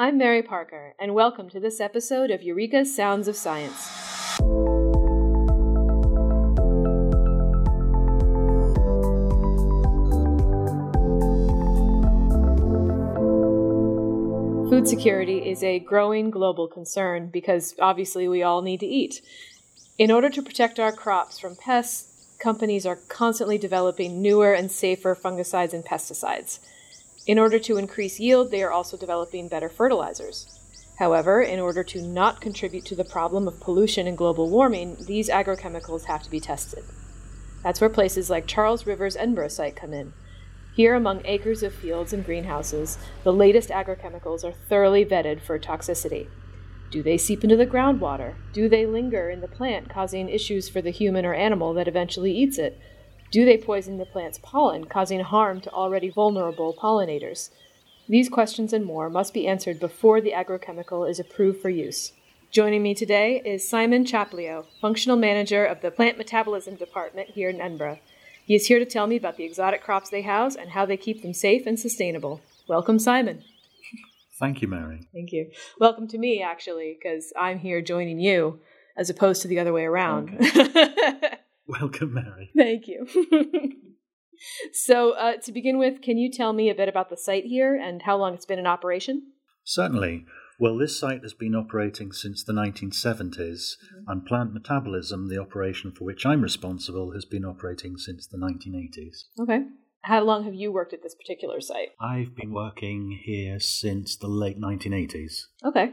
I'm Mary Parker, and welcome to this episode of Eureka's Sounds of Science. Food security is a growing global concern because obviously we all need to eat. In order to protect our crops from pests, companies are constantly developing newer and safer fungicides and pesticides. In order to increase yield, they are also developing better fertilizers. However, in order to not contribute to the problem of pollution and global warming, these agrochemicals have to be tested. That's where places like Charles River's Edinburgh site come in. Here, among acres of fields and greenhouses, the latest agrochemicals are thoroughly vetted for toxicity. Do they seep into the groundwater? Do they linger in the plant, causing issues for the human or animal that eventually eats it? Do they poison the plant's pollen, causing harm to already vulnerable pollinators? These questions and more must be answered before the agrochemical is approved for use. Joining me today is Simon Chaplio, Functional Manager of the Plant Metabolism Department here in Edinburgh. He is here to tell me about the exotic crops they house and how they keep them safe and sustainable. Welcome, Simon. Thank you, Mary. Thank you. Welcome to me, actually, because I'm here joining you as opposed to the other way around. Okay. Welcome, Mary. Thank you. so, uh, to begin with, can you tell me a bit about the site here and how long it's been in operation? Certainly. Well, this site has been operating since the 1970s, mm-hmm. and plant metabolism, the operation for which I'm responsible, has been operating since the 1980s. Okay. How long have you worked at this particular site? I've been working here since the late 1980s. Okay.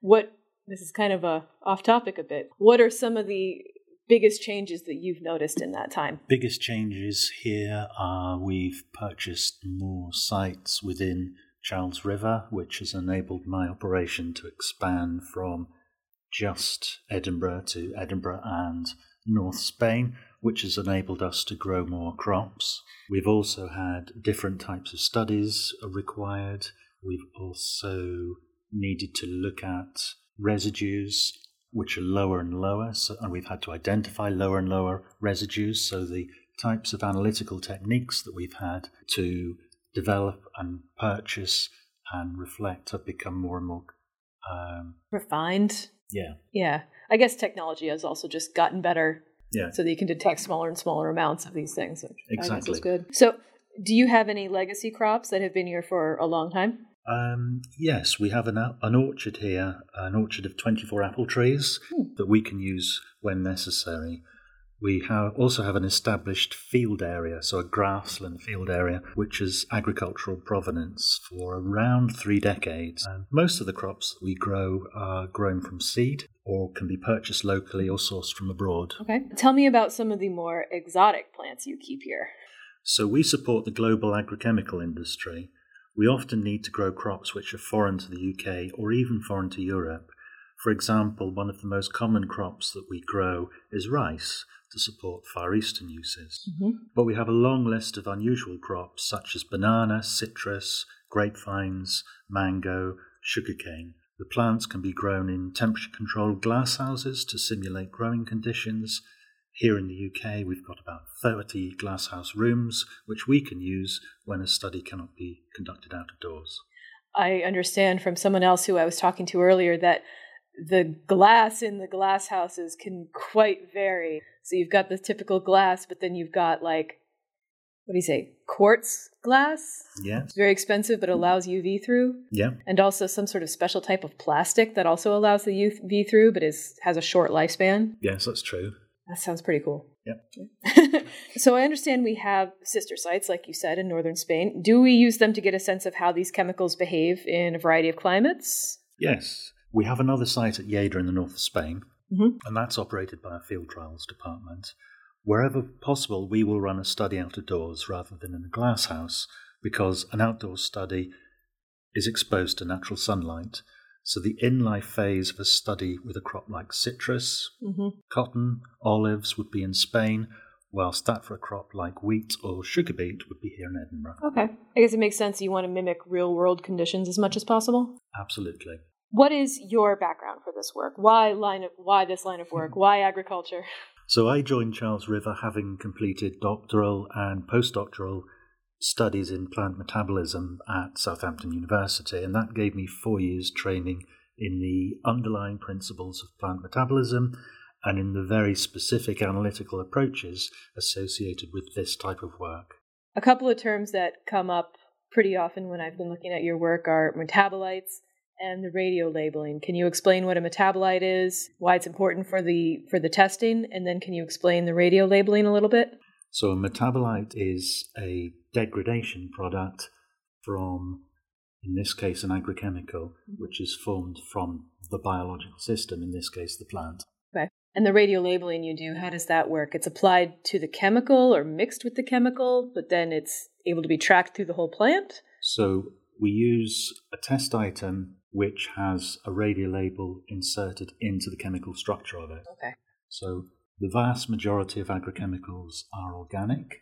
What this is kind of a off topic a bit. What are some of the biggest changes that you've noticed in that time? Biggest changes here are we've purchased more sites within Charles River, which has enabled my operation to expand from just Edinburgh to Edinburgh and North Spain, which has enabled us to grow more crops. We've also had different types of studies required. We've also needed to look at residues which are lower and lower, so, and we've had to identify lower and lower residues. So the types of analytical techniques that we've had to develop and purchase and reflect have become more and more um, refined. Yeah. Yeah. I guess technology has also just gotten better. Yeah. So that you can detect smaller and smaller amounts of these things. Which exactly. is good. So, do you have any legacy crops that have been here for a long time? Um, yes, we have an, an orchard here, an orchard of 24 apple trees hmm. that we can use when necessary. We have, also have an established field area, so a grassland field area, which is agricultural provenance for around three decades. And most of the crops that we grow are grown from seed or can be purchased locally or sourced from abroad. Okay. Tell me about some of the more exotic plants you keep here. So we support the global agrochemical industry. We often need to grow crops which are foreign to the UK or even foreign to Europe. For example, one of the most common crops that we grow is rice, to support Far Eastern uses. Mm-hmm. But we have a long list of unusual crops such as banana, citrus, grapevines, mango, sugarcane. The plants can be grown in temperature controlled glasshouses to simulate growing conditions. Here in the UK, we've got about 30 glasshouse rooms, which we can use when a study cannot be conducted out of doors. I understand from someone else who I was talking to earlier that the glass in the glass houses can quite vary. So you've got the typical glass, but then you've got like what do you say, quartz glass? Yeah. It's very expensive, but allows UV through. Yeah. And also some sort of special type of plastic that also allows the UV through, but is has a short lifespan. Yes, that's true. That sounds pretty cool. Yeah. so I understand we have sister sites, like you said, in northern Spain. Do we use them to get a sense of how these chemicals behave in a variety of climates? Yes. We have another site at Lleida in the north of Spain, mm-hmm. and that's operated by our field trials department. Wherever possible, we will run a study out of doors rather than in a glass house because an outdoor study is exposed to natural sunlight. So, the in life phase of a study with a crop like citrus, mm-hmm. cotton, olives would be in Spain, whilst that for a crop like wheat or sugar beet would be here in Edinburgh. Okay. I guess it makes sense you want to mimic real world conditions as much as possible. Absolutely. What is your background for this work? Why line of why this line of work? Why agriculture? So I joined Charles River having completed doctoral and postdoctoral studies in plant metabolism at Southampton University, and that gave me four years training in the underlying principles of plant metabolism and in the very specific analytical approaches associated with this type of work. A couple of terms that come up pretty often when I've been looking at your work are metabolites and the radio labeling. Can you explain what a metabolite is, why it's important for the for the testing, and then can you explain the radio labeling a little bit? So a metabolite is a degradation product from in this case an agrochemical mm-hmm. which is formed from the biological system in this case the plant. Okay. And the radio labeling you do, how does that work? It's applied to the chemical or mixed with the chemical, but then it's able to be tracked through the whole plant? So we use a test item which has a radio label inserted into the chemical structure of it. Okay. So the vast majority of agrochemicals are organic,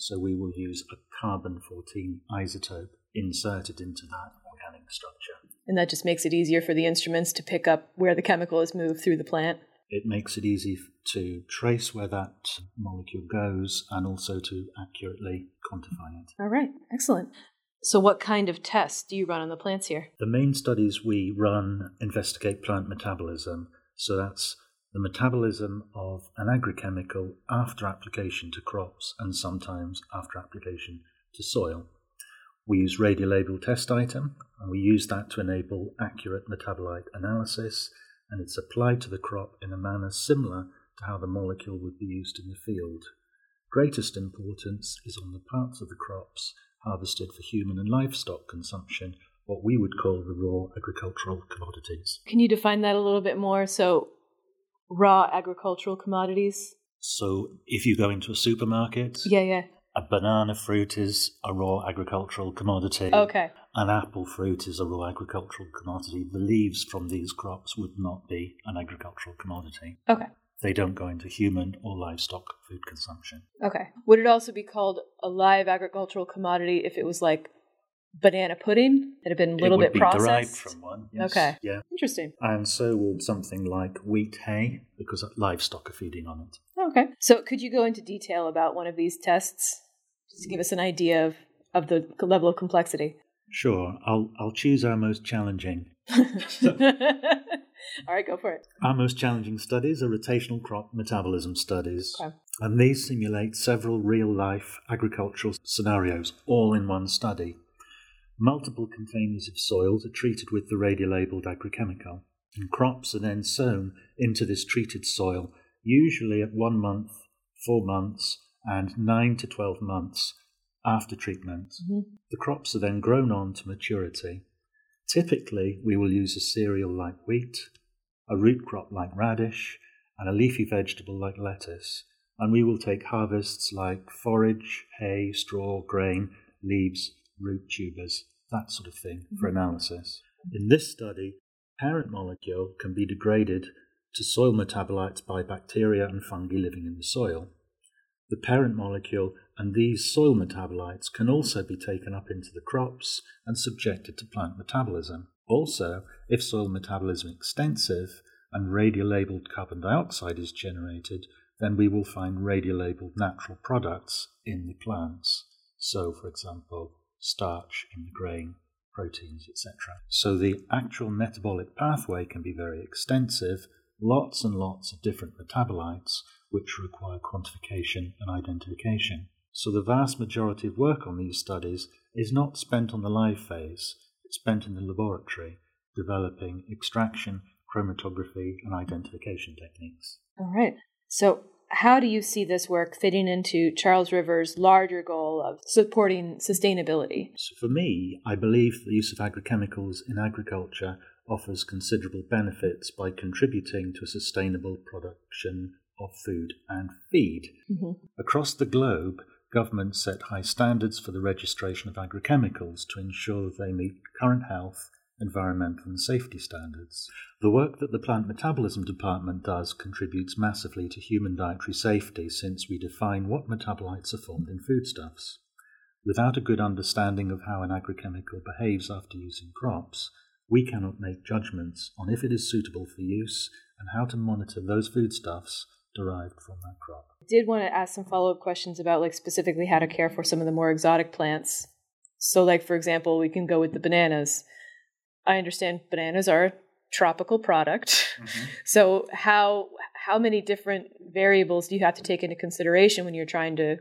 so we will use a carbon 14 isotope inserted into that organic structure. And that just makes it easier for the instruments to pick up where the chemical is moved through the plant? It makes it easy to trace where that molecule goes and also to accurately quantify it. All right, excellent. So, what kind of tests do you run on the plants here? The main studies we run investigate plant metabolism. So, that's the metabolism of an agrochemical after application to crops and sometimes after application to soil. We use radiolabel test item and we use that to enable accurate metabolite analysis and it's applied to the crop in a manner similar to how the molecule would be used in the field. Greatest importance is on the parts of the crops harvested for human and livestock consumption, what we would call the raw agricultural commodities. Can you define that a little bit more? So, raw agricultural commodities? So, if you go into a supermarket, yeah, yeah. A banana fruit is a raw agricultural commodity. Okay. An apple fruit is a raw agricultural commodity. The leaves from these crops would not be an agricultural commodity. Okay. They don't go into human or livestock food consumption. Okay. Would it also be called a live agricultural commodity if it was like banana pudding that had been a little bit processed? derived from one. Yes. Okay. Yeah. Interesting. And so would something like wheat hay because livestock are feeding on it. Okay. So could you go into detail about one of these tests just to give us an idea of, of the level of complexity? Sure. I'll I'll choose our most challenging. All right, go for it. Our most challenging studies are rotational crop metabolism studies. Okay. And these simulate several real life agricultural scenarios all in one study. Multiple containers of soils are treated with the radiolabeled agrochemical, and crops are then sown into this treated soil, usually at one month, four months, and nine to 12 months after treatment. Mm-hmm. The crops are then grown on to maturity. Typically, we will use a cereal like wheat, a root crop like radish, and a leafy vegetable like lettuce, and we will take harvests like forage, hay, straw, grain, leaves, root tubers, that sort of thing, for Mhm. analysis. In this study, parent molecule can be degraded to soil metabolites by bacteria and fungi living in the soil. The parent molecule and these soil metabolites can also be taken up into the crops and subjected to plant metabolism. Also, if soil metabolism is extensive and radiolabeled carbon dioxide is generated, then we will find radiolabeled natural products in the plants. So, for example, starch in the grain, proteins, etc. So the actual metabolic pathway can be very extensive, lots and lots of different metabolites which require quantification and identification. So the vast majority of work on these studies is not spent on the live phase, it's spent in the laboratory, developing extraction, chromatography, and identification techniques. All right. So, how do you see this work fitting into Charles River's larger goal of supporting sustainability? So for me, I believe the use of agrochemicals in agriculture offers considerable benefits by contributing to a sustainable production of food and feed. Mm-hmm. Across the globe, governments set high standards for the registration of agrochemicals to ensure they meet current health, environmental, and safety standards. The work that the Plant Metabolism Department does contributes massively to human dietary safety since we define what metabolites are formed in foodstuffs. Without a good understanding of how an agrochemical behaves after using crops, we cannot make judgments on if it is suitable for use and how to monitor those foodstuffs derived from that crop. I did want to ask some follow up questions about like specifically how to care for some of the more exotic plants. So, like for example, we can go with the bananas. I understand bananas are a tropical product. Mm-hmm. So, how how many different variables do you have to take into consideration when you're trying to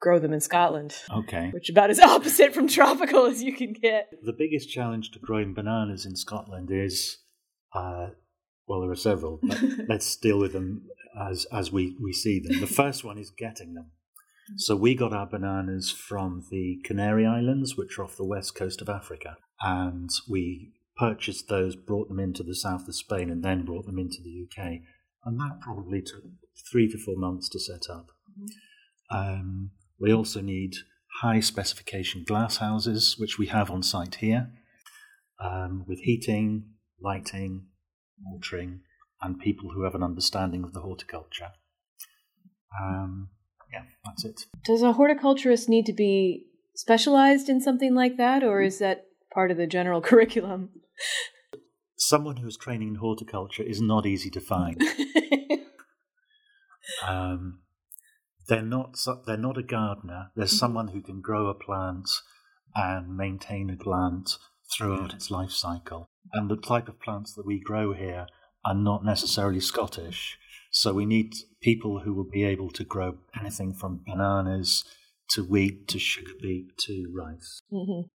grow them in Scotland? Okay. Which about as opposite from tropical as you can get. The biggest challenge to growing bananas in Scotland is uh, well, there are several, but let's deal with them as as we, we see them. The first one is getting them. So we got our bananas from the Canary Islands, which are off the west coast of Africa, and we purchased those, brought them into the south of Spain, and then brought them into the UK. And that probably took three to four months to set up. Mm-hmm. Um, we also need high specification glass houses, which we have on site here, um, with heating, lighting, watering, and people who have an understanding of the horticulture. Um, yeah, that's it. Does a horticulturist need to be specialized in something like that, or is that part of the general curriculum? Someone who is training in horticulture is not easy to find. um, they're not. They're not a gardener. They're mm-hmm. someone who can grow a plant and maintain a plant throughout its life cycle. And the type of plants that we grow here are not necessarily Scottish. So we need people who will be able to grow anything from bananas to wheat to sugar beet to rice. Mm-hmm.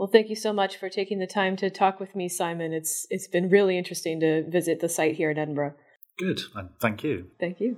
Well, thank you so much for taking the time to talk with me, Simon. It's it's been really interesting to visit the site here in Edinburgh. Good, and thank you. Thank you.